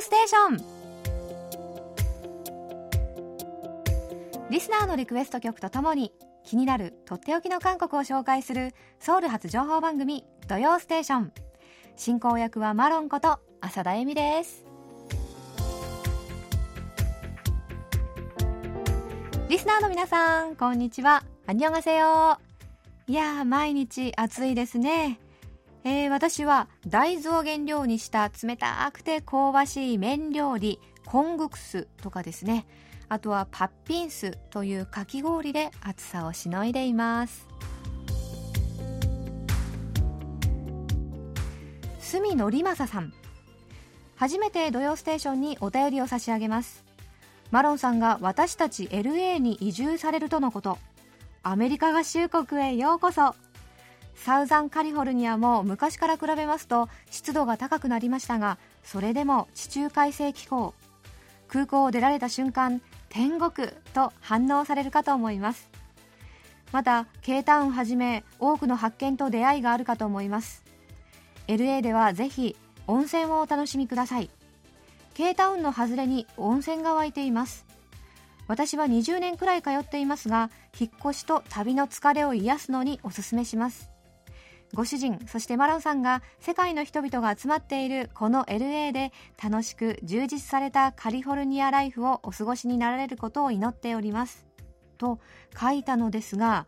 ステーション」リスナーのリクエスト曲とともに気になるとっておきの韓国を紹介するソウル発情報番組「土曜ステーション」進行役はマロンこと浅田恵美です。リスナーの皆さんこんにちは。アニョンガセヨいやー毎日暑いですね。えー、私は大豆を原料にした冷たくて香ばしい麺料理コングクスとかですね。あとはパッピンスというかき氷で暑さをしのいでいます。角則正さん。初めて「土曜ステーション」にお便りを差し上げます。マロンさんが私たち LA に移住されるとのこと。アメリカ合衆国へようこそ。サウザンカリフォルニアも昔から比べますと湿度が高くなりましたがそれでも地中海性気候空港を出られた瞬間天国と反応されるかと思います。また K タウンはじめ多くの発見と出会いがあるかと思います。LA ではぜひ温泉をお楽しみください。K タウンの外れに温泉が湧いています。私は20年くらい通っていますが引っ越しと旅の疲れを癒すのにおすすめします。ご主人そしてマロンさんが世界の人々が集まっているこの LA で楽しく充実されたカリフォルニアライフをお過ごしになられることを祈っておりますと書いたのですが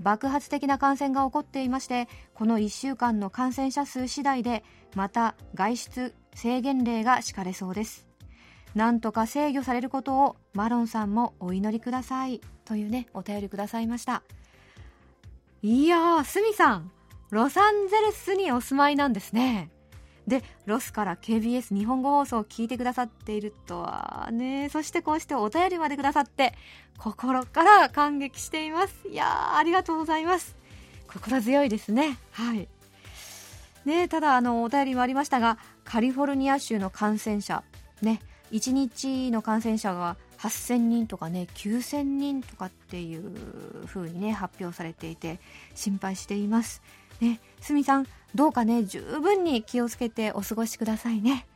爆発的な感染が起こっていましてこの1週間の感染者数次第でまた外出制限令が敷かれそうです。なんとか制御されることをマロンさんもお祈りくださいというねお便りくださいました。いやースミさんロサンゼルスにお住まいなんですね。でロスから KBS 日本語放送を聞いてくださっているとはね。そしてこうしてお便りまでくださって心から感激しています。いやーありがとうございます。心強いですね。はい。ねただあのお便りもありましたがカリフォルニア州の感染者。ね1日の感染者が8000人とかね9000人とかっていう風にね発表されていて心配しています。ね、すみさん、どうかね、十分に気をつけてお過ごしくださいね。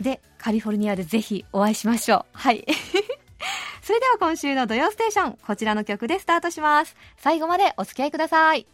で、カリフォルニアでぜひお会いしましょう。はい。それでは今週の土曜ステーション、こちらの曲でスタートします。最後までお付き合いください。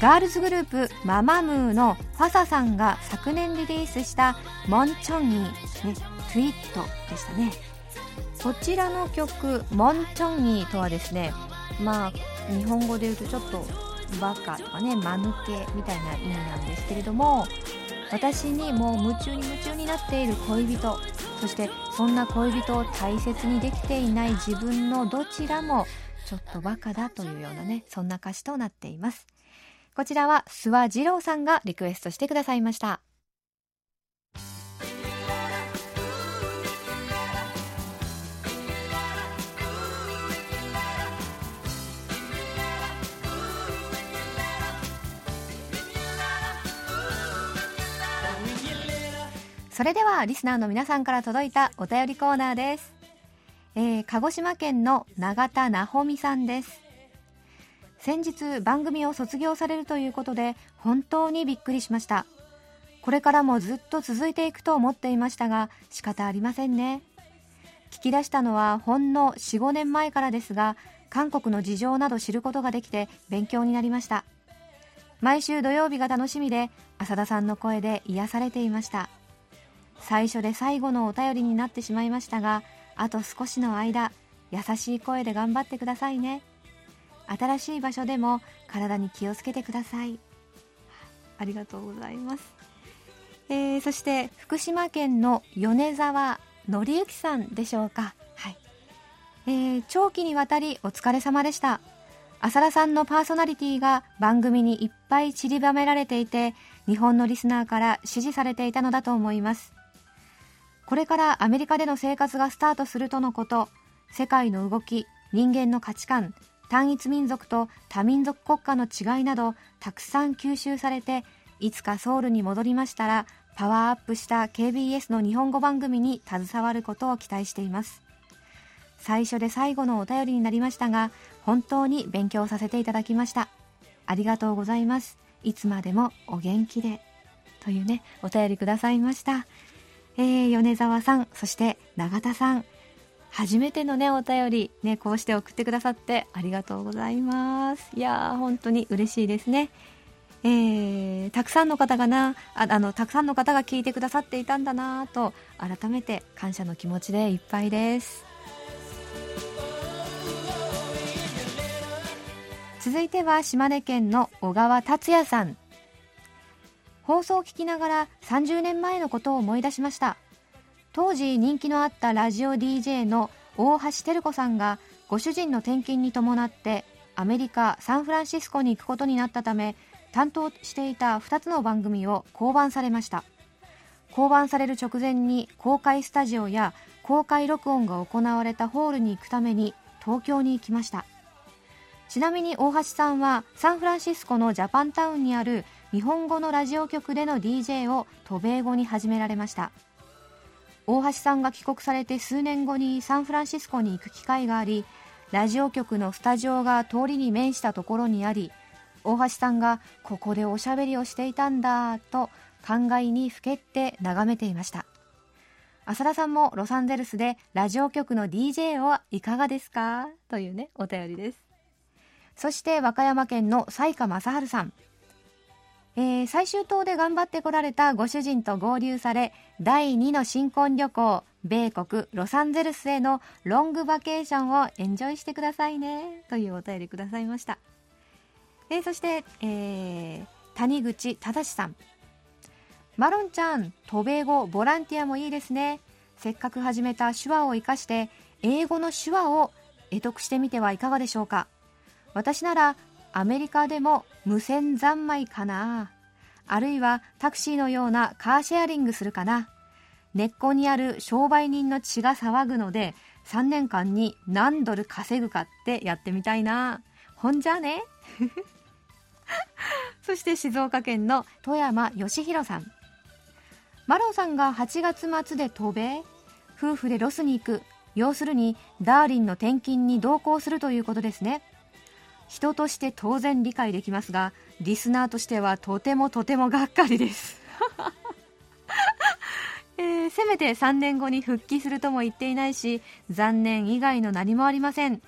ガールズグループママムーのファサさんが昨年リリースした「モンチョンギー」ね「ツイート」でしたね。こちらの曲「モンチョンギー」とはですねまあ日本語で言うとちょっとバカとかね間抜けみたいな意味なんですけれども私にもう夢中に夢中になっている恋人そしてそんな恋人を大切にできていない自分のどちらもちょっとバカだというようなねそんな歌詞となっています。こちらは諏訪二郎さんがリクエストしてくださいました。それではリスナーの皆さんから届いたお便りコーナーです。えー、鹿児島県の永田なほみさんです。先日番組を卒業されるということで本当にびっくりしました。これからもずっと続いていくと思っていましたが仕方ありませんね。聞き出したのはほんの45年前からですが韓国の事情など知ることができて勉強になりました。毎週土曜日が楽しみで浅田さんの声で癒されていました。最初で最後のお便りになってしまいましたがあと少しの間優しい声で頑張ってくださいね。新しい場所でも体に気をつけてください。ありがとうございます、えー、そして福島県の米沢紀之さんでしょうか。はい、えー、長期にわたりお疲れ様でした。浅田さんのパーソナリティが番組にいっぱい散りばめられていて日本のリスナーから支持されていたのだと思います。これからアメリカでの生活がスタートするとのこと世界の動き人間の価値観単一民族と多民族国家の違いなどたくさん吸収されていつかソウルに戻りましたらパワーアップした KBS の日本語番組に携わることを期待しています。最初で最後のお便りになりましたが本当に勉強させていただきました。ありがとうございます。いつまでもお元気で。というねお便りくださいました。えー、米沢さんそして永田さん。初めてのねお便りねこうして送ってくださってありがとうございます。いやー本当に嬉しいですね。えー、たくさんの方がなああのたくさんの方が聞いてくださっていたんだなと改めて感謝の気持ちでいっぱいです。続いては島根県の小川達也さん。放送を聞きながら30年前のことを思い出しました。当時人気のあったラジオ DJ の大橋照子さんがご主人の転勤に伴ってアメリカ・サンフランシスコに行くことになったため担当していた2つの番組を降板されました。降板される直前に公開スタジオや公開録音が行われたホールに行くために東京に行きました。ちなみに大橋さんはサンフランシスコのジャパンタウンにある日本語のラジオ局での DJ を渡米後に始められました。大橋さんが帰国されて数年後にサンフランシスコに行く機会がありラジオ局のスタジオが通りに面したところにあり大橋さんがここでおしゃべりをしていたんだと考えにふけって眺めていました。浅田さんもロサンゼルスでラジオ局の DJ はいかがですか？というねお便りです。そして和歌山県の西下正治さん、えー、最終島で頑張ってこられたご主人と合流され第2の新婚旅行米国ロサンゼルスへのロングバケーションをエンジョイしてくださいねというお便りくださいました、えー、そして、えー、谷口忠さん。マロンちゃん渡米後ボランティアもいいですね。せっかく始めた手話を生かして英語の手話を得得してみてはいかがでしょうか。私ならアメリカでも無線三昧かな。あるいはタクシーのようなカーシェアリングするかな。根っこにある商売人の血が騒ぐので3年間に何ドル稼ぐかってやってみたいな。ほんじゃね？そして静岡県の富山義弘さん。マロンさんが8月末で渡米。夫婦でロスに行く。要するにダーリンの転勤に同行するということですね。人として当然理解できますがリスナーとしてはとてもとてもがっかりです。えー、せめて3年後に復帰するとも言っていないし残念以外の何もありません。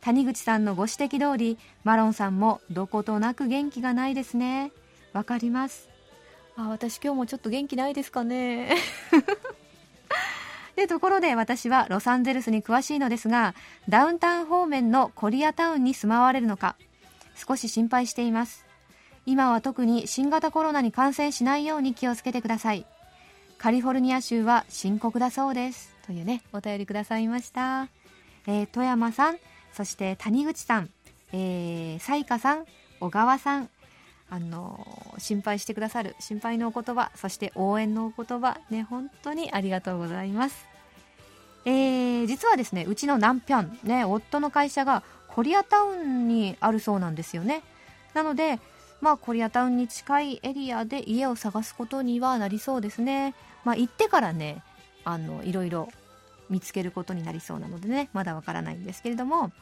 谷口さんのご指摘通りマロンさんもどことなく元気がないですね。わかります。あ私今日もちょっと元気ないですかね。でところで私はロサンゼルスに詳しいのですがダウンタウン方面のコリアタウンに住まわれるのか少し心配しています。今は特に新型コロナに感染しないように気をつけてください。カリフォルニア州は深刻だそうです。というねお便りくださいました、えー、富山さんそして谷口さん、えー、彩花さん小川さんあの心配してくださる心配のお言葉そして応援のお言葉ね本当にありがとうございます、えー、実はですねうちのナンピョンね夫の会社がコリアタウンにあるそうなんですよね。なのでまあコリアタウンに近いエリアで家を探すことにはなりそうですね。まあ行ってからねあのいろいろ見つけることになりそうなのでねまだわからないんですけれども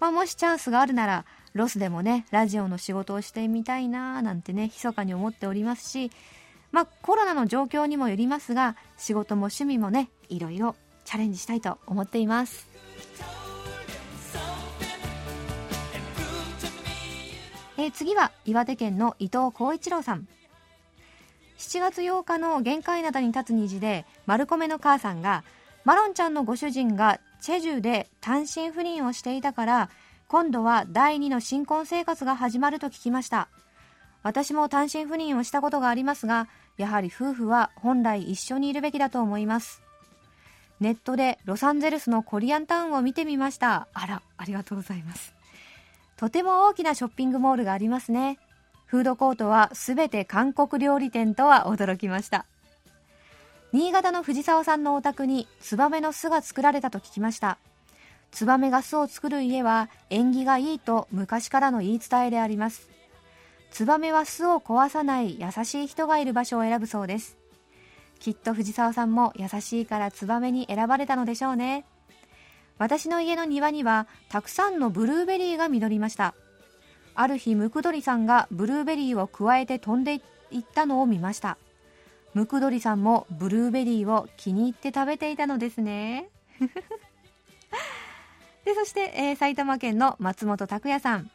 まあ、もしチャンスがあるならロスでもねラジオの仕事をしてみたいななんてね密かに思っておりますしまあコロナの状況にもよりますが仕事も趣味もねいろいろチャレンジしたいと思っています。えー、次は岩手県の伊藤浩一郎さん。7月8日の限界灘に立つ虹で丸米の母さんがマロンちゃんのご主人がチェジュで単身赴任をしていたから今度は第2の新婚生活が始まると聞きました。私も単身赴任をしたことがありますがやはり夫婦は本来一緒にいるべきだと思います。ネットでロサンゼルスのコリアンタウンを見てみました。あらありがとうございます。とても大きなショッピングモールがありますね。フードコートはすべて韓国料理店とは驚きました。新潟の藤沢さんのお宅にツバメの巣が作られたと聞きました。ツバメが巣を作る家は縁起がいいと昔からの言い伝えであります。ツバメは巣を壊さない優しい人がいる場所を選ぶそうです。きっと藤沢さんも優しいからツバメに選ばれたのでしょうね。私の家の庭にはたくさんのブルーベリーが実りました。ある日ムクドリさんがブルーベリーをくわえて飛んでいったのを見ました。ムクドリさんもブルーベリーを気に入って食べていたのですね。でそして、えー、埼玉県の松本拓也さん。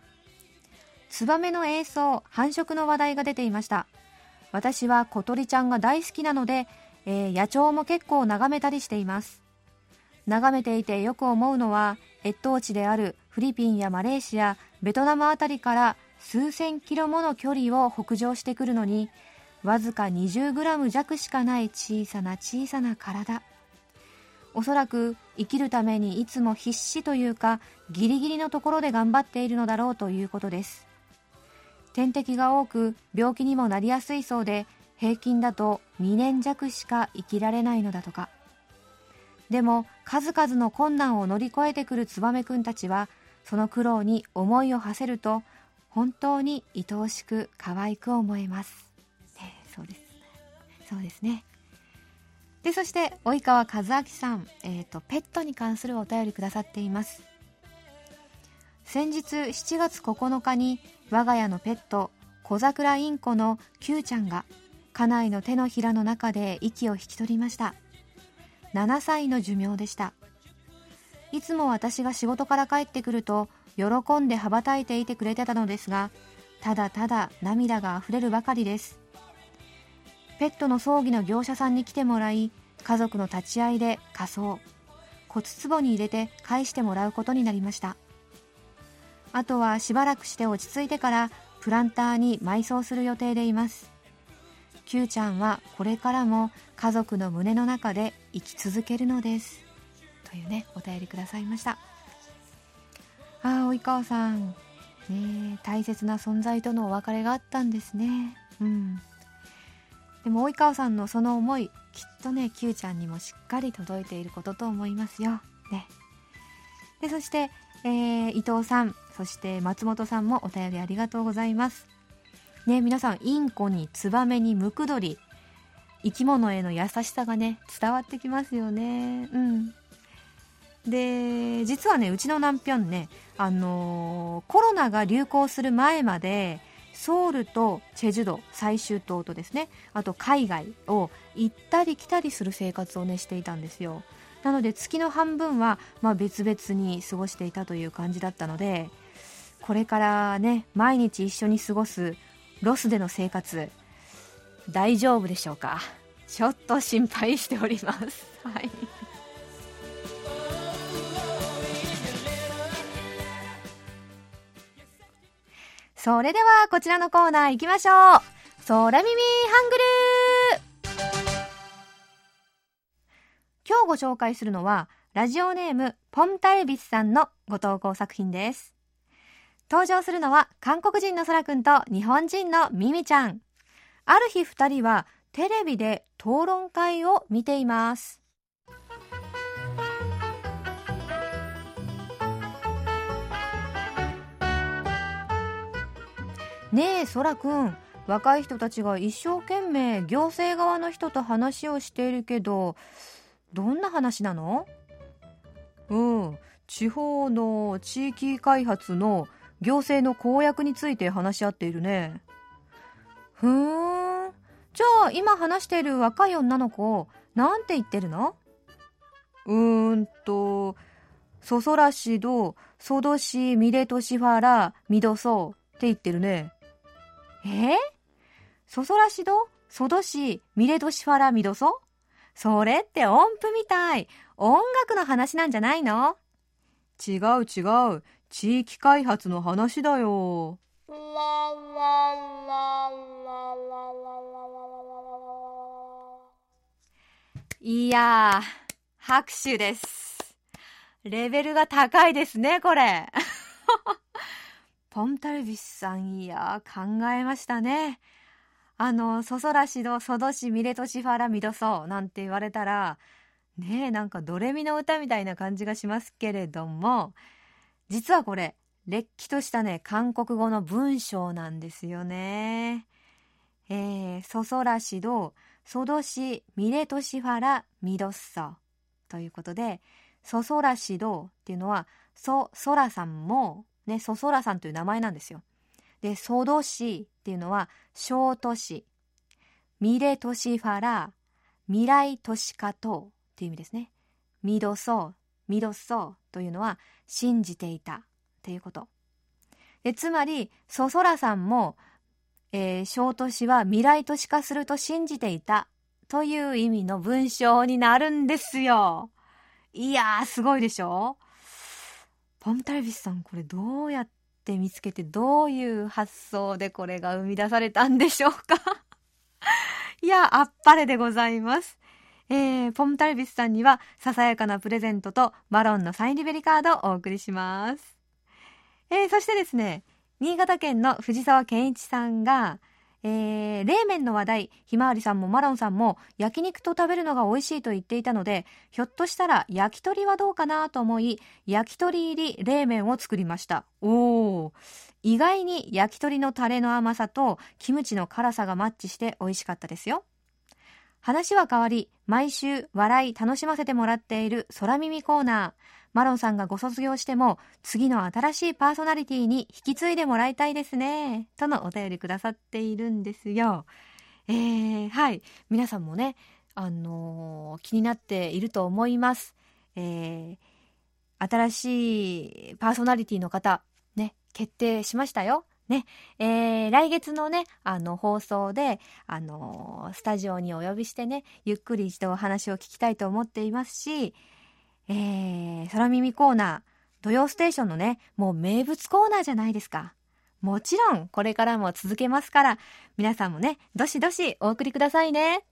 ツバメの栄草繁殖の話題が出ていました。私は小鳥ちゃんが大好きなので、えー、野鳥も結構眺めたりしています。眺めていてよく思うのは越冬地であるフィリピンやマレーシアベトナムあたりから数千キロもの距離を北上してくるのにわずか20グラム弱しかない小さな小さな体。おそらく生きるためにいつも必死というかギリギリのところで頑張っているのだろうということです。天敵が多く病気にもなりやすいそうで平均だと2年弱しか生きられないのだとか。でも数々の困難を乗り越えてくるツバメくんたちはその苦労に思いを馳せると本当に愛おしく可愛く思えます、ね、そうです。そうですね。でそして及川和明さん、えーと、ペットに関するお便りくださっています。先日7月9日に我が家のペット小桜インコの Q ちゃんが家内の手のひらの中で息を引き取りました。7歳の寿命でした。いつも私が仕事から帰ってくると喜んで羽ばたいていてくれてたのですがただただ涙があふれるばかりです。ペットの葬儀の業者さんに来てもらい家族の立ち会いで仮装骨壺に入れて返してもらうことになりました。あとはしばらくして落ち着いてからプランターに埋葬する予定でいます。Q ちゃんはこれからも家族の胸の中で生き続けるのです。というねお便りくださいました。ああ及川さん。ね大切な存在とのお別れがあったんですね。うん。でも及川さんのその思いきっとね Q ちゃんにもしっかり届いていることと思いますよ。ね。でそして、えー、伊藤さんそして松本さんもお便りありがとうございます。ね皆さんインコにツバメにムクドリ。生き物への優しさがね伝わってきますよね。うん。で実はねうちのナンピョンねあのー、コロナが流行する前までソウルとチェジュ島最終島とですね。あと海外を行ったり来たりする生活をねしていたんですよ。なので月の半分は、まあ、別々に過ごしていたという感じだったのでこれからね毎日一緒に過ごすロスでの生活大丈夫でしょうか？ちょっと心配しております。はい。それではこちらのコーナー行きましょう。空耳ハングル今日ご紹介するのはラジオネームポンタルビスさんのご投稿作品です。登場するのは韓国人のそらくんと日本人のミミちゃん。ある日二人はテレビで討論会を見ています。ねえそらくん若い人たちが一生懸命行政側の人と話をしているけどどんな話なの？うん。地方の地域開発の行政の公約について話し合っているね。ふーん。じゃあ今話している若い女の子なんて言ってるの？うーんとそそらしどそどしみれとしファラみどそうって言ってるね。え？そそらしど？そどしみれどしファラみどそ？それって音符みたい。音楽の話なんじゃないの？違う違う。地域開発の話だよ。いや、拍手です。レベルが高いですね、これ。ポンタルビスさん、いや、考えましたね。あの、そそらしど、そどし、みれとしファラ、みどそ、なんて言われたら、ねえ、なんかドレミの歌みたいな感じがしますけれども、実はこれ、れっきとしたね、韓国語の文章なんですよね。えー、そそらしど、そどし、みれとしファラ、みどっそ。ということで、そそらしどっていうのは、そ、そらさんも、ね、そそらさんという名前なんですよ。で、そどしっていうのは、小都市。みれとしファラ、未来都市化とっていう意味ですね。みどそ、みどそというのは、信じていたっていうこと。でつまり、そそらさんも、えー、小都市は未来都市化すると信じていたという意味の文章になるんですよ。いやー、すごいでしょ？ポンタルビスさん、これどうやって見つけて、どういう発想でこれが生み出されたんでしょうか？いや、あっぱれでございます。えー、ポンタルビスさんには、ささやかなプレゼントとマロンのサインリベリカードをお送りします。えー、そしてですね、新潟県の藤沢健一さんが、えー、冷麺の話題、ひまわりさんもマロンさんも焼肉と食べるのが美味しいと言っていたので、ひょっとしたら焼き鳥はどうかなと思い、焼き鳥入り冷麺を作りました。おー。意外に焼き鳥のタレの甘さとキムチの辛さがマッチして美味しかったですよ。話は変わり、毎週笑い楽しませてもらっている空耳コーナー。マロンさんがご卒業しても、次の新しいパーソナリティに引き継いでもらいたいですね。とのお便りくださっているんですよ。えー、はい。皆さんもね、あのー、気になっていると思います。えー、新しいパーソナリティの方、ね、決定しましたよ。ね、えー、来月のね、あの、放送で、あのー、スタジオにお呼びしてね、ゆっくり一度お話を聞きたいと思っていますし、えー、空耳コーナー、土曜ステーションのね、もう名物コーナーじゃないですか。もちろん、これからも続けますから、皆さんもね、どしどしお送りくださいね。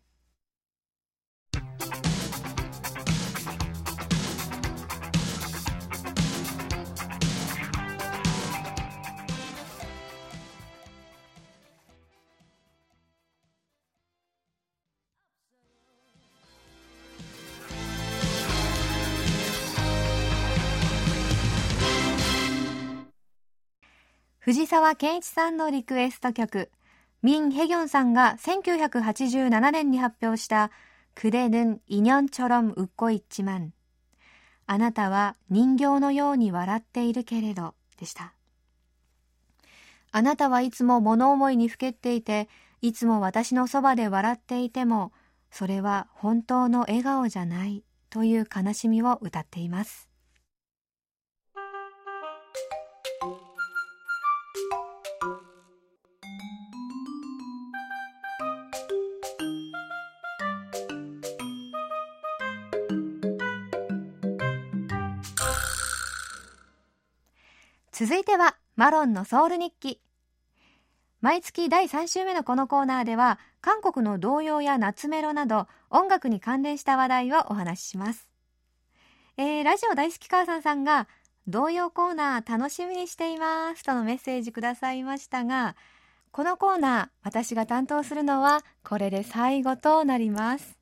藤沢健一さんのリクエスト曲、ミン・ヘギョンさんが1987年に発表した그대는인연처럼웃고있지만あなたは人形のように笑っているけれどでした。あなたはいつも物思いにふけっていて、いつも私のそばで笑っていても、それは本当の笑顔じゃないという悲しみを歌っています。 続いては、マロンのソウル日記。毎月第3週目のこのコーナーでは、韓国の童謡や夏メロなど、音楽に関連した話題をお話しします。えー、ラジオ大好き母さんさんが、童謡コーナー楽しみにしていますとのメッセージくださいましたが、このコーナー、私が担当するのは、これで最後となります。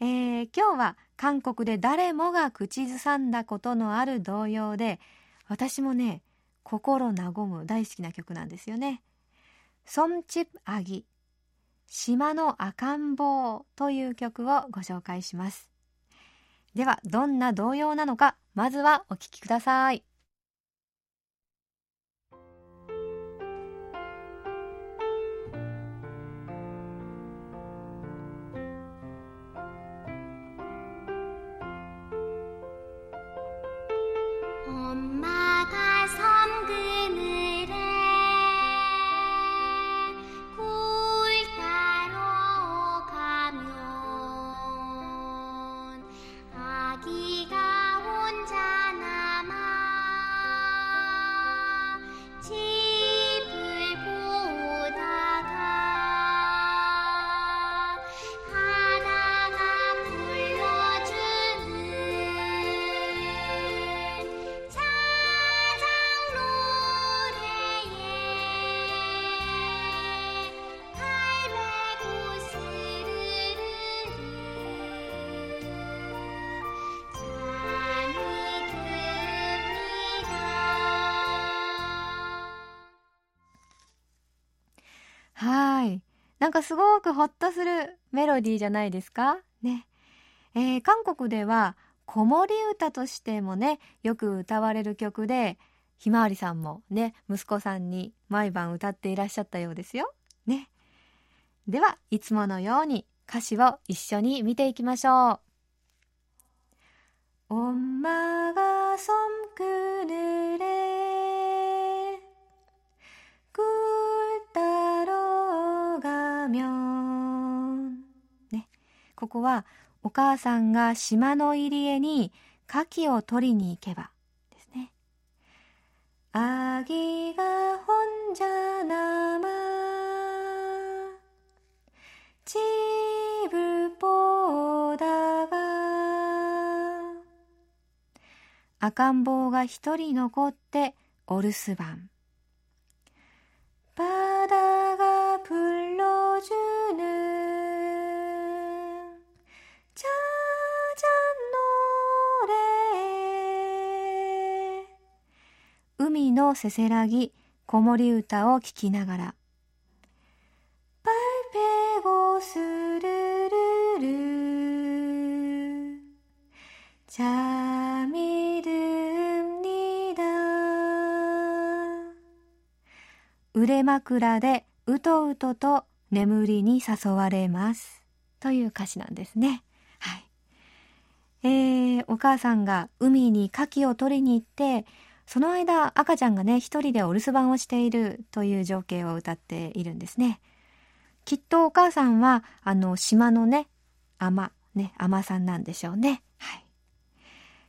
えー、今日は韓国で誰もが口ずさんだことのある童謡で、私もね心和む大好きな曲なんですよね。ソンチップアギ島の赤ん坊という曲をご紹介します。ではどんな童謡なのかまずはお聴きください。かすごくほっとするメロディーじゃないですかね。えー、韓国では子守歌としてもね、よく歌われる曲で、ひまわりさんもね、息子さんに毎晩歌っていらっしゃったようですよ。ね。では、いつものように歌詞を一緒に見ていきましょう。엄마가섬 みょん。ね。ここは、お母さんが島の入り江に牡蠣を取りに行けば、ですね。あぎが本じゃなま、ちぶぽだが、赤ん坊が一人残ってお留守番。せせらぎ、子守歌を聴きながら。パルペゴスルルルチャミルンニダ腕枕でうとうとと眠りに誘われます。という歌詞なんですね。はい。えー、お母さんが海に牡蠣を取りに行って、その間赤ちゃんがね一人でお留守番をしているという情景を歌っているんですね。きっとお母さんはあの島のね海ね海さんなんでしょうね。はい。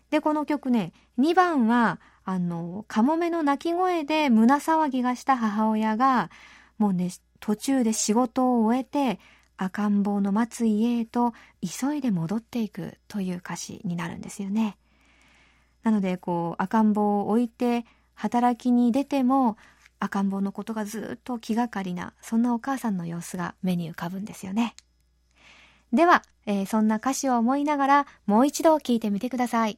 でこの曲ね2番はあのカモメの鳴き声で胸騒ぎがした母親がもうね途中で仕事を終えて赤ん坊の待つ家へと急いで戻っていくという歌詞になるんですよね。なのでこう赤ん坊を置いて働きに出ても赤ん坊のことがずっと気がかりなそんなお母さんの様子が目に浮かぶんですよね。では、えー、そんな歌詞を思いながらもう一度聴いてみてください。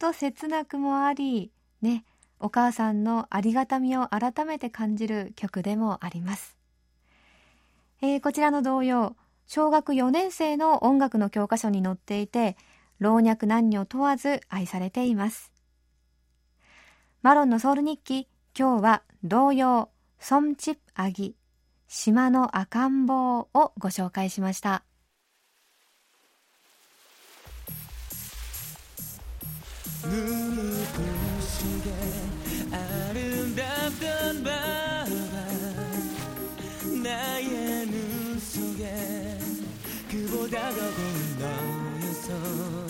と切なくもあり、ね、お母さんのありがたみを改めて感じる曲でもあります。えー、こちらの童謡、小学4年生の音楽の教科書に載っていて、老若男女問わず愛されています。マロンのソウル日記、今日は童謡、ソンチップアギ、島の赤ん坊をご紹介しました。 눈을 부시게 아름답던 밤 나의 눈 속에 그보다 더 고운 너였어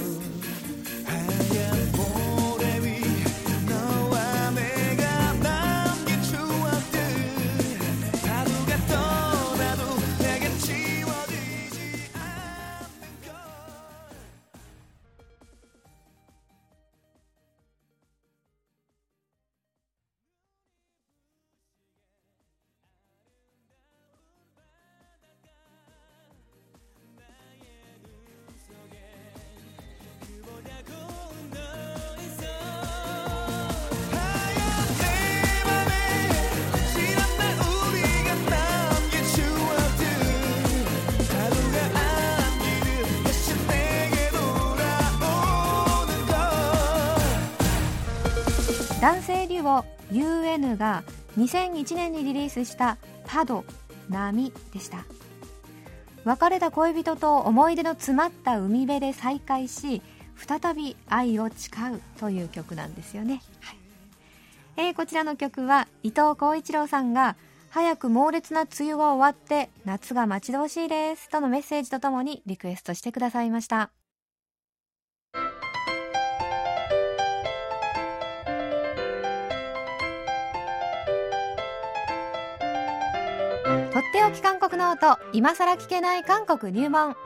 UN が2001年にリリースした「パド波」でした。別れた恋人と思い出の詰まった海辺で再会し再び愛を誓うという曲なんですよね、はい。えー、こちらの曲は伊藤浩一郎さんが早く猛烈な梅雨が終わって夏が待ち遠しいですとのメッセージとともにリクエストしてくださいました。とっておき韓国ノート今さら聞けない韓国入門。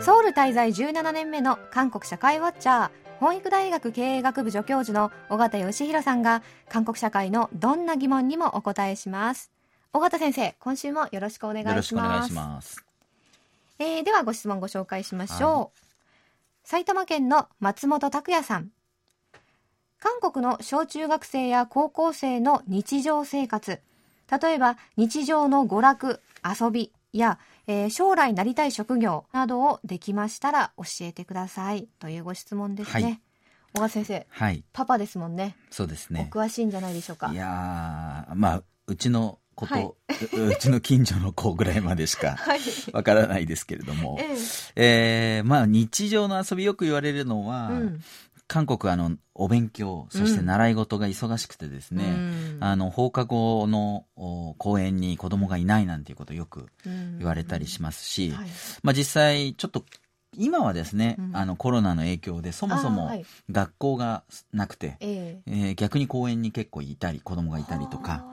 ソウル滞在17年目の韓国社会ウォッチャー。本育大学経営学部助教授の尾形義弘さんが韓国社会のどんな疑問にもお答えします。尾形先生今週もよろしくお願いします。えー、ではご質問ご紹介しましょう。埼玉県の松本拓也さん。韓国の小中学生や高校生の日常生活例えば日常の娯楽遊びやえー、将来なりたい職業などをできましたら教えてくださいというご質問ですね。はい小川先生、はい、パパですもんね。そうですね。お詳しいんじゃないでしょうか。いやまあうちのこと、はい、うちの近所の子ぐらいまでしか わからないですけれども、ええー、まあ日常の遊びよく言われるのは、うん、韓国あのお勉強そして習い事が忙しくてですね、うん、あの放課後の公園に子供がいないなんていうことをよく言われたりしますし、はい、まあ、実際ちょっと今はですね、うん、あのコロナの影響でそもそも学校がなくて、はい、えー、逆に公園に結構いたり子供がいたりとか。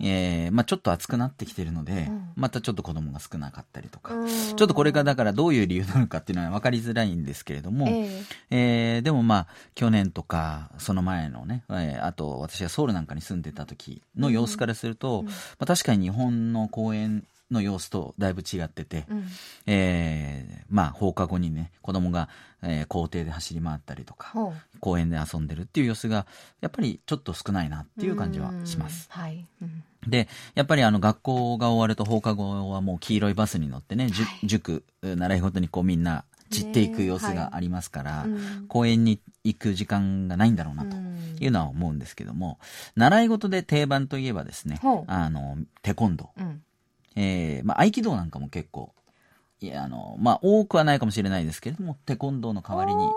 えーまあ、ちょっと暑くなってきてるので、うん、またちょっと子供が少なかったりとか、ちょっとこれがだからどういう理由なのかっていうのは分かりづらいんですけれども、えー、えー、でもまあ去年とかその前のね、えー、あと私がソウルなんかに住んでた時の様子からすると、うん、まあ、確かに日本の公園の様子とだいぶ違ってて、うん、えー、まあ放課後にね子供が、えー、校庭で走り回ったりとか公園で遊んでるっていう様子がやっぱりちょっと少ないなっていう感じはします。はい、うん。で、やっぱりあの学校が終わると放課後はもう黄色いバスに乗ってね、はい、塾、習い事にこうみんな散っていく様子がありますから、はいうん、公園に行く時間がないんだろうなというのは思うんですけども、習い事で定番といえばですね、あの、テコンドー。うん、えー、まあ合気道なんかも結構、いや、あの、まあ多くはないかもしれないですけれども、テコンドーの代わりに、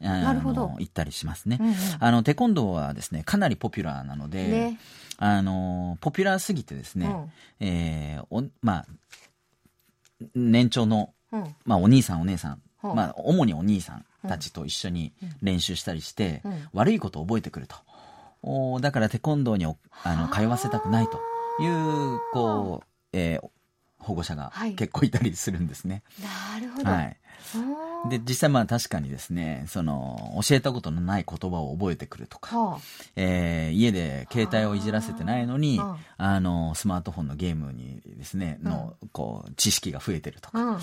なるほど。行ったりしますね、うんうん、あのテコンドーはですねかなりポピュラーなので、ね、あのポピュラーすぎてですね、うん、えー、おまあ年長の、うん、まあ、お兄さんお姉さん、まあ、主にお兄さんたちと一緒に練習したりして、悪いことを覚えてくると。おだからテコンドーにあの通わせたくないというこう、えー、保護者が結構いたりするんですね。はい、なるほど、はい。で、実際まあ確かにですね、その、教えたことのない言葉を覚えてくるとか、はあ、えー、家で携帯をいじらせてないのに、はあ、あ。の、スマートフォンのゲームにですね、の、こう、知識が増えてるとか、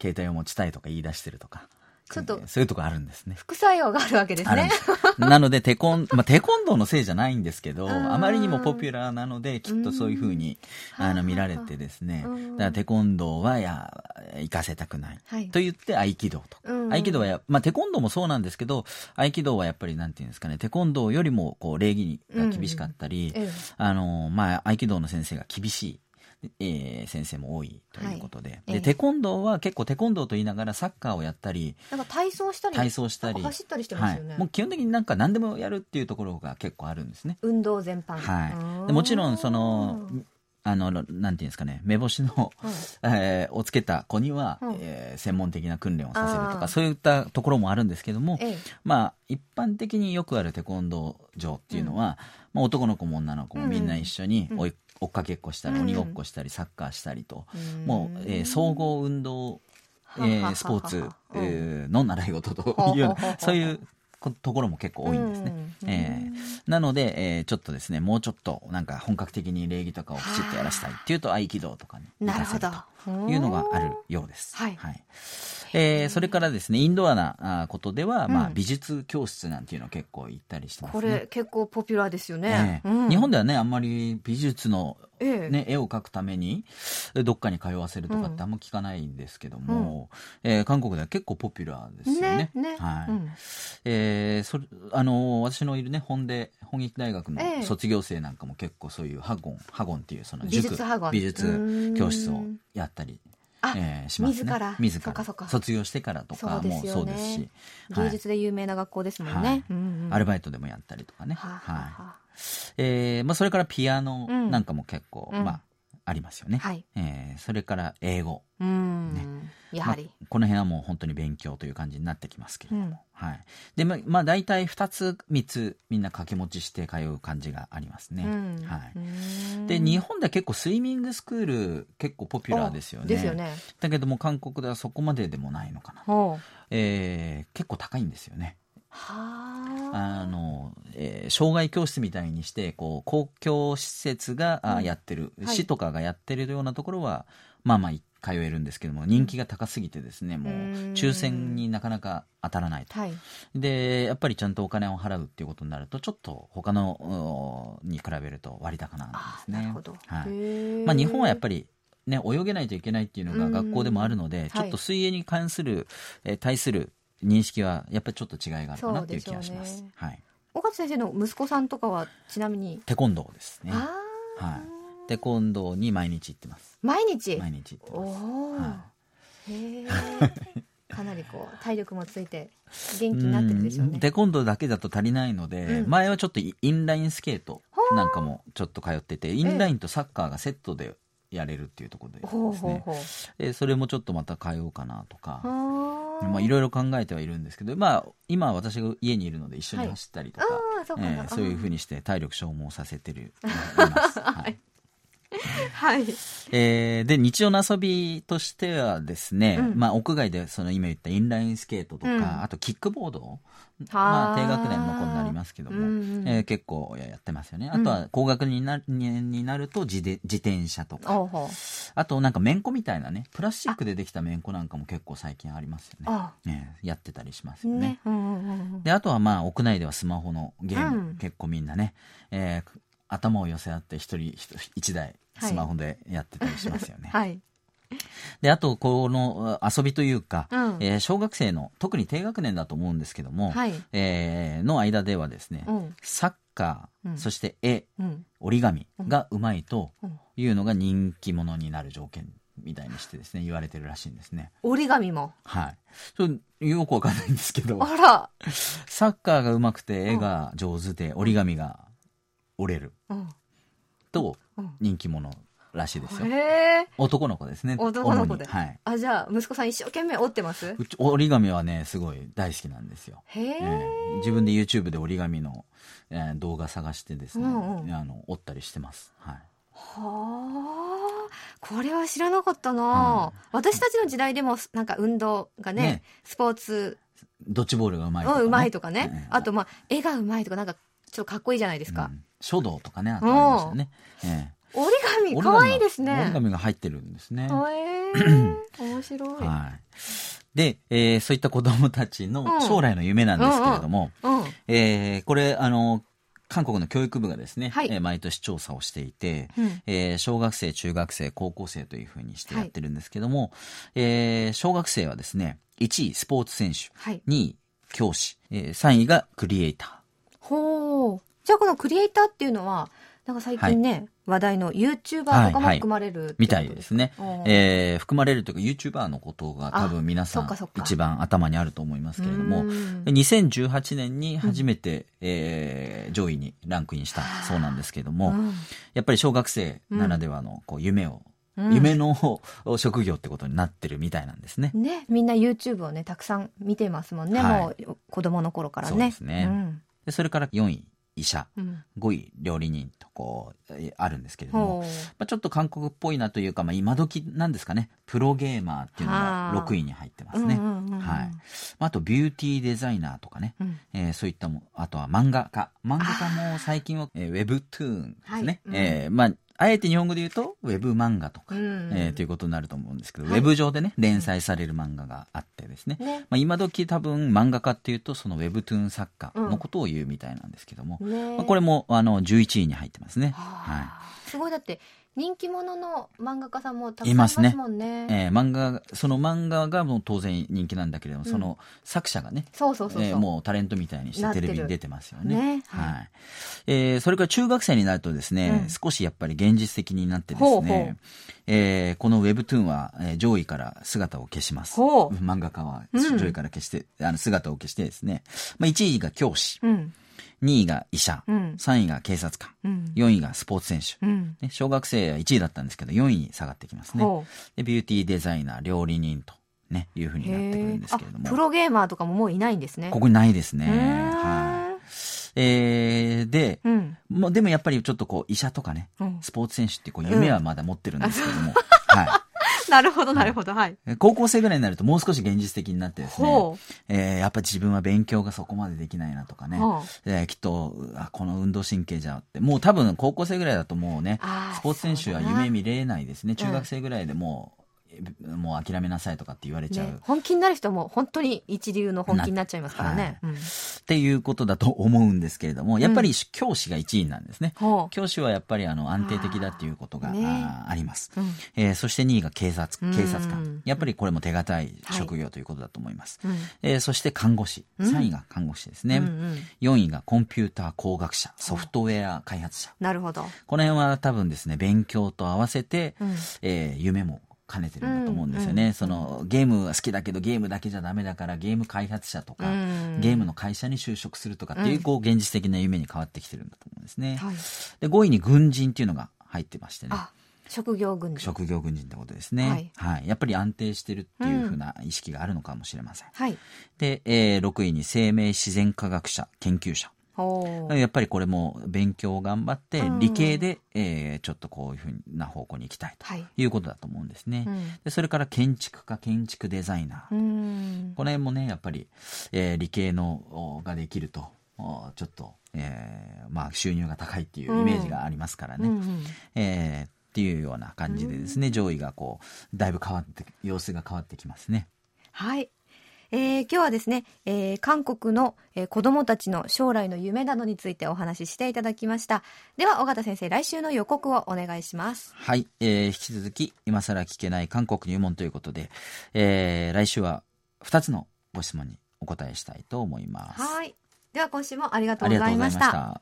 携帯を持ちたいとか言い出してるとか、ちょっと、そういうとこあるんですね。副作用があるわけですね。なので、テコン、まあ、テコンドーのせいじゃないんですけど、あまりにもポピュラーなので、きっとそういうふうに、あの、見られてですね、だからテコンドーは、や、行かせたくない。はい、と言って、合気道と。合気道はや、まあ、テコンドーもそうなんですけど、合気道はやっぱり、なんていうんですかね、テコンドーよりも、こう、礼儀が厳しかったり、あの、まあ、合気道の先生が厳しい。えー、先生も多いということで。はい、でテコンドーは結構テコンドーと言いながらサッカーをやったりなんか体操したり体操したり走ったりしてますよね、はい、もう基本的になんか何でもやるっていうところが結構あるんですね。運動全般。はい。でもちろんそのあのなんていうんですかね目星の、はい、えー、をつけた子には、はい、えー、専門的な訓練をさせるとかそういったところもあるんですけども、ええ、まあ一般的によくあるテコンドー場っていうのは、うん、まあ、男の子も女の子もみんな一緒に追い追っかけっこしたり、鬼ごっこしたり、サッカーしたりと、もう、えー、総合運動、えー、スポーツ、えー、の習い事という。そういうところも結構多いんですね。えー、なので、えー、ちょっとですね、もうちょっとなんか本格的に礼儀とかをきちっとやらせたいっていうと合気道とかに行かせると。いうのがあるようです。はい、はい。えー、それからですね、インドアなことでは、うん、まあ、美術教室なんていうの結構行ったりしてます、ね、これ結構ポピュラーですよね。えーうん、日本ではね、あんまり美術のね、絵を描くためにどっかに通わせるとかってあんま聞かないんですけども、うん、えー、韓国では結構ポピュラーですよね。ねね。はい、うん、えー、それあの私のいるね本で本劇大学の卒業生なんかも結構そういうハゴンハゴンっていうその塾美術教室をやったりえー、しますね。自ら。自ら。卒業してからとかもそうですし。芸術で有名な学校ですもんね。アルバイトでもやったりとかね。はい。えー、まあそれからピアノなんかも結構、まあ、ありますよね。はい。えー、それから英語。うん。ね。やはり、まあ、この辺はもう本当に勉強という感じになってきますけれども。うん、はい。で、まあ、まあ、大体2つ、3つ、みんな掛け持ちして通う感じがありますね。うん、はい。で、日本では結構スイミングスクール結構ポピュラーですよね。ですよね。だけども韓国ではそこまででもないのかな。えー、結構高いんですよね。あの、えー、障害教室みたいにしてこう公共施設が、うん、やってる、はい、市とかがやってるようなところはまあまあ通えるんですけども人気が高すぎてですねもう抽選になかなか当たらないと、はい、でやっぱりちゃんとお金を払うっていうことになるとちょっと他のに比べると割高なんですね。はい。まあ、日本はやっぱりね、泳げないといけないっていうのが学校でもあるので、ちょっと水泳に関する、え対する認識はやっぱりちょっと違いがあるかなっていう気がします。すね、はい。岡先生の息子さんとかはちなみに？テコンドーですね。はい。テコンドーに毎日行ってます。毎日？毎日行ってます。はい、へえ。かなりこう体力もついて元気になってるでしょうね。テコンドーだけだと足りないので、うん、前はちょっとインラインスケートなんかもちょっと通ってて、インラインとサッカーがセットでやれるっていうところでですね。えそれもちょっとまた通おうかなとか。まあいろいろ考えてはいるんですけど、まあ今私が家にいるので一緒に走ったりとか、はい、えー、そういうふうにして体力消耗させてる、います。はい はい。えー、で、日常の遊びとしてはですね、うん、まあ、屋外で、その今言ったインラインスケートとか、うん、あとキックボード、まあ、低学年の子になりますけども、うんえー、結構やってますよね。あとは、高学年になると自で自転車とか、あとなんかめんこみたいなね、プラスチックでできためんこなんかも結構最近ありますよね。ねやってたりしますよね。ね。で、あとはまあ、屋内ではスマホのゲーム、結構みんなね、えー、頭を寄せ合って一人一台スマホでやってたりしますよね。はい。で、あと、この遊びというか、うん、えー、小学生の、特に低学年だと思うんですけども、はい、えー、の間ではですね、うん、サッカー、うん、そして絵、折り紙がうまいというのが人気者になる条件みたいにしてですね、言われてるらしいんですね。折り紙も。はい。よくわかんないんですけど、あら。サッカーがうまくて絵が上手で折り紙が折れる。と人気者らしいですよ。男の子ですね。男の子で。はい。あ、じゃあ、息子さん一生懸命折ってます？うち折り紙はね、すごい大好きなんですよ。へえー、自分で YouTube で折り紙の、えー、動画探してですね、うんうん、あの、折ったりしてます。はい。はあ、これは知らなかったな、うん、私たちの時代でも、なんか運動がね、ねスポーツ。ドッジボールがうまいとか、ね。うまいとかね。あと、まあ、絵がうまいとか、なんか、ちょっとかっこいいじゃないですか。うん書道とかね、ありましたね。ええ、折り紙、かわいいですね。折り紙が入ってるんですね。えー、面白い。はい。で、えー、そういった子供たちの将来の夢なんですけれども、えー、これ、あの、韓国の教育部がですね、はい、えー、毎年調査をしていて、うん、えー、小学生、中学生、高校生というふうにしてやってるんですけども、はい、えー、小学生はですね、1位スポーツ選手、はい、2位教師、えー、3位がクリエイター。ほう。じゃあこのクリエイターっていうのは、なんか最近ね、はい、話題の YouTuber とかも含まれる、はいはい、みたいですね。えー、含まれるというか YouTuber のことが多分皆さん一番頭にあると思いますけれども、2018年に初めて、うん、えー、上位にランクインしたそうなんですけれども、うん、やっぱり小学生ならではのこう夢を夢の 職業ってことになってるみたいなんですね。ね、みんな YouTube をね、たくさん見てますもんね、はい、もう子供の頃からね。そうですね。うん、でそれから4位、医者、うん、5位料理人とこうあるんですけれども、まあ、ちょっと韓国っぽいなというか、まあ、今時なんですかね。プロゲーマーっていうのが6位に入ってますね、はい。あとビューティーデザイナーとかね、うん、えー、そういったもあとは漫画家。漫画家も最近は、えー、ウェブトゥーンですね、はい、えー、まああえて日本語で言うと、ウェブ漫画とか、うん、えー、ということになると思うんですけど、はい、ウェブ上でね、連載される漫画があってですね。ねまあ、今時多分漫画家っていうと、そのウェブトゥーン作家のことを言うみたいなんですけども、うん、まあ、これもあの11位に入ってますね。はい。すごい、だって、人気者の漫画家さんもたくさんいますもんね。ね。えー、漫画、その漫画がもう当然人気なんだけれども、うん、その作者がね、そうそうそうえー、もうタレントみたいにしてテレビに出てますよね。ねはい。えー、それから中学生になるとですね、うん、少しやっぱり現実的になってですね、ほうえー、この Webtoon は、えー、上位から姿を消します。漫画家は上位から消して、うん、あの姿を消してですね、まあ、1位が教師。うん2位が医者、うん、3位が警察官、うん、4位がスポーツ選手、うん、ね、小学生は1位だったんですけど、4位に下がってきますね。でビューティーデザイナー、料理人と、ね、いうふうになってくるんですけれども。プロゲーマーとかももういないんですね。ここにないですね。はい。えー、で、うん、まあ、でもやっぱりちょっとこう医者とかね、スポーツ選手ってこう夢はまだ持ってるんですけども、はい。なるほど、なるほど、はい。高校生ぐらいになるともう少し現実的になってですね、えー、やっぱ自分は勉強がそこまでできないなとかね、えー、きっとあ、この運動神経じゃって、もう多分高校生ぐらいだともうね、スポーツ選手は夢見れないですね。中学生ぐらいでもう、もう諦めなさいとかって言われちゃう、ね、本気になる人も本当に一流の本気になっちゃいますからね、はい。うん、っていうことだと思うんですけれどもやっぱり教師が1位なんですね、う。ん、教師はやっぱりあの安定的だっていうことがあ,、ります、うん、えー、そして2位が警察警察官。やっぱりこれも手堅い職業ということだと思います、はい、えー、そして看護師。3位が看護師ですね、うんうん、4位がコンピューター工学者ソフトウェア開発者。なるほど。この辺は多分ですね勉強と合わせて、うん、えー、夢も兼ねてるんだと思うんですよね、うんうん、そのゲームは好きだけどゲームだけじゃダメだからゲーム開発者とか、うん、ゲームの会社に就職するとかっていうこう現実的な夢に変わってきてるんだと思うんですね、はい、で5位に軍人っていうのが入ってましてね。職業軍人。職業軍人ってことですね、はい、はい、やっぱり安定してるっていうふうな意識があるのかもしれません、はい、で、えー、6位に生命自然科学者研究者やっぱりこれも勉強を頑張って理系で、えー、ちょっとこういうふうな方向に行きたいとい。うことだと思うんですね。はい、でそれから建築家建築デザイナー。この辺もねやっぱり、えー、理系のができるとちょっと、えーまあ、収入が高いっていうイメージがありますからね。うんうん、えーっていうような感じでですね、上位がこうだいぶ変わって様子が変わってきますね。はいえー、今日はですね、えー、韓国の、えー、子供たちの将来の夢などについてお話ししていただきました。では、尾形先生、来週の予告をお願いします。はい、えー、引き続き、今更聞けない韓国入門ということで、えー、来週は2つのご質問にお答えしたいと思います。はい。では、今週もありがとうございました。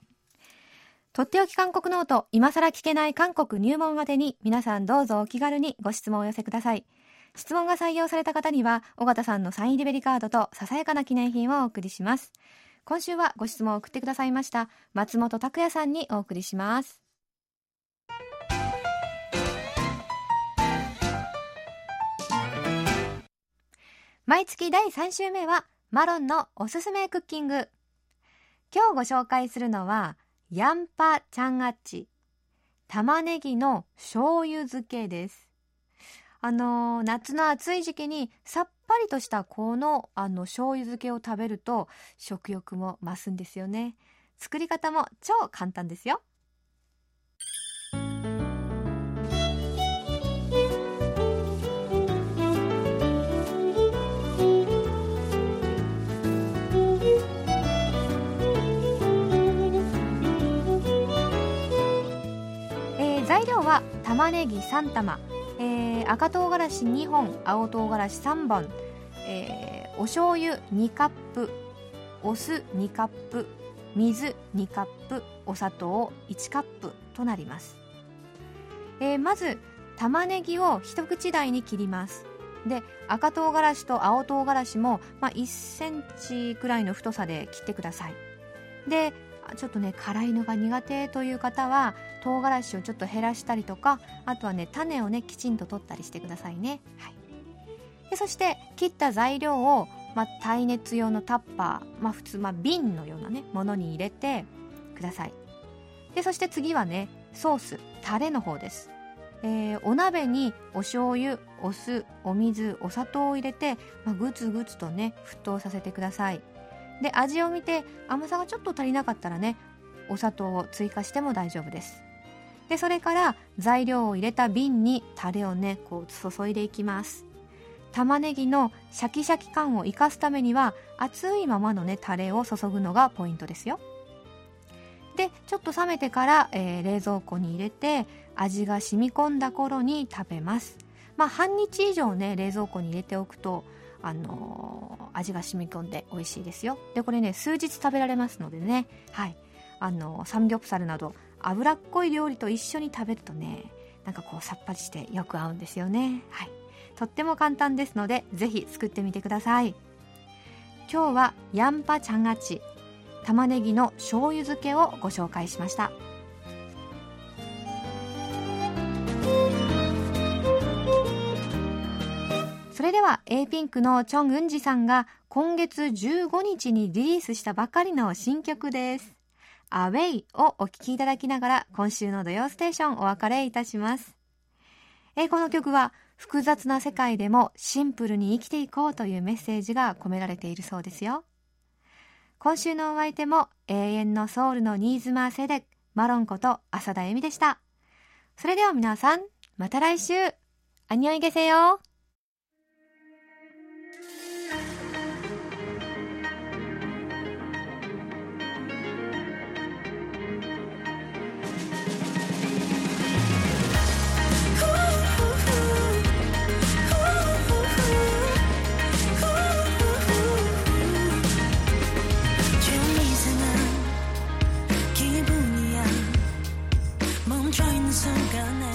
とっておき韓国ノート、今更聞けない韓国入門宛てに、皆さんどうぞお気軽にご質問をお寄せください。質問が採用された方には、尾形さんのサインリベリカードとささやかな記念品をお送りします。今週はご質問を送ってくださいました松本拓也さんにお送りします。毎月第3週目はマロンのおすすめクッキング。今日ご紹介するのはヤンパチャンアッチ玉ねぎの醤油漬けです。あの夏の暑い時期にさっぱりとしたこのあの醤油漬けを食べると食欲も増すんですよね。作り方も超簡単ですよ。材料は玉ねぎ3玉。えー、赤唐辛子2本青唐辛子3本、えー、お醤油2カップお酢2カップ水2カップお砂糖1カップとなります、えー、まず玉ねぎを一口大に切ります。で赤唐辛子と青唐辛子も、まあ、1センチくらいの太さで切ってください。でちょっとね辛いのが苦手という方は唐辛子をちょっと減らしたりとかあとはね種をねきちんと取ったりしてくださいね、はい、でそして切った材料を、まあ、耐熱用のタッパー、まあ、普通、まあ、瓶のようなねものに入れてください。でそして次はねソースタレの方です、えー、お鍋にお醤油お酢お水お砂糖を入れて、まあ、ぐつぐつとね沸騰させてください。で味を見て甘さがちょっと足りなかったらねお砂糖を追加しても大丈夫です。でそれから材料を入れた瓶にタレをねこう注いでいきます。玉ねぎのシャキシャキ感を生かすためには熱いままのねタレを注ぐのがポイントですよ。でちょっと冷めてから、えー、冷蔵庫に入れて味が染み込んだ頃に食べます。まあ半日以上ね冷蔵庫に入れておくとあのー、味が染み込んで美味しいですよ。でこれね数日食べられますのでね。はい。あのー、サムギョプサルなど脂っこい料理と一緒に食べるとねなんかこうさっぱりしてよく合うんですよね。はい。とっても簡単ですのでぜひ作ってみてください。今日はヤンパチャンガチ。玉ねぎの醤油漬けをご紹介しました。は A ピンクのチョン・ウンジさんが今月15日にリリースしたばかりの新曲ですアウェイをお聴きいただきながら今週の土曜ステーションお別れいたします。えこの曲は複雑な世界でもシンプルに生きていこうというメッセージが込められているそうですよ。今週のお相手も永遠のソウルのニーズマーセデマロンこと浅田恵美でした。それでは皆さん、また来週。アニョイゲセよ。 순간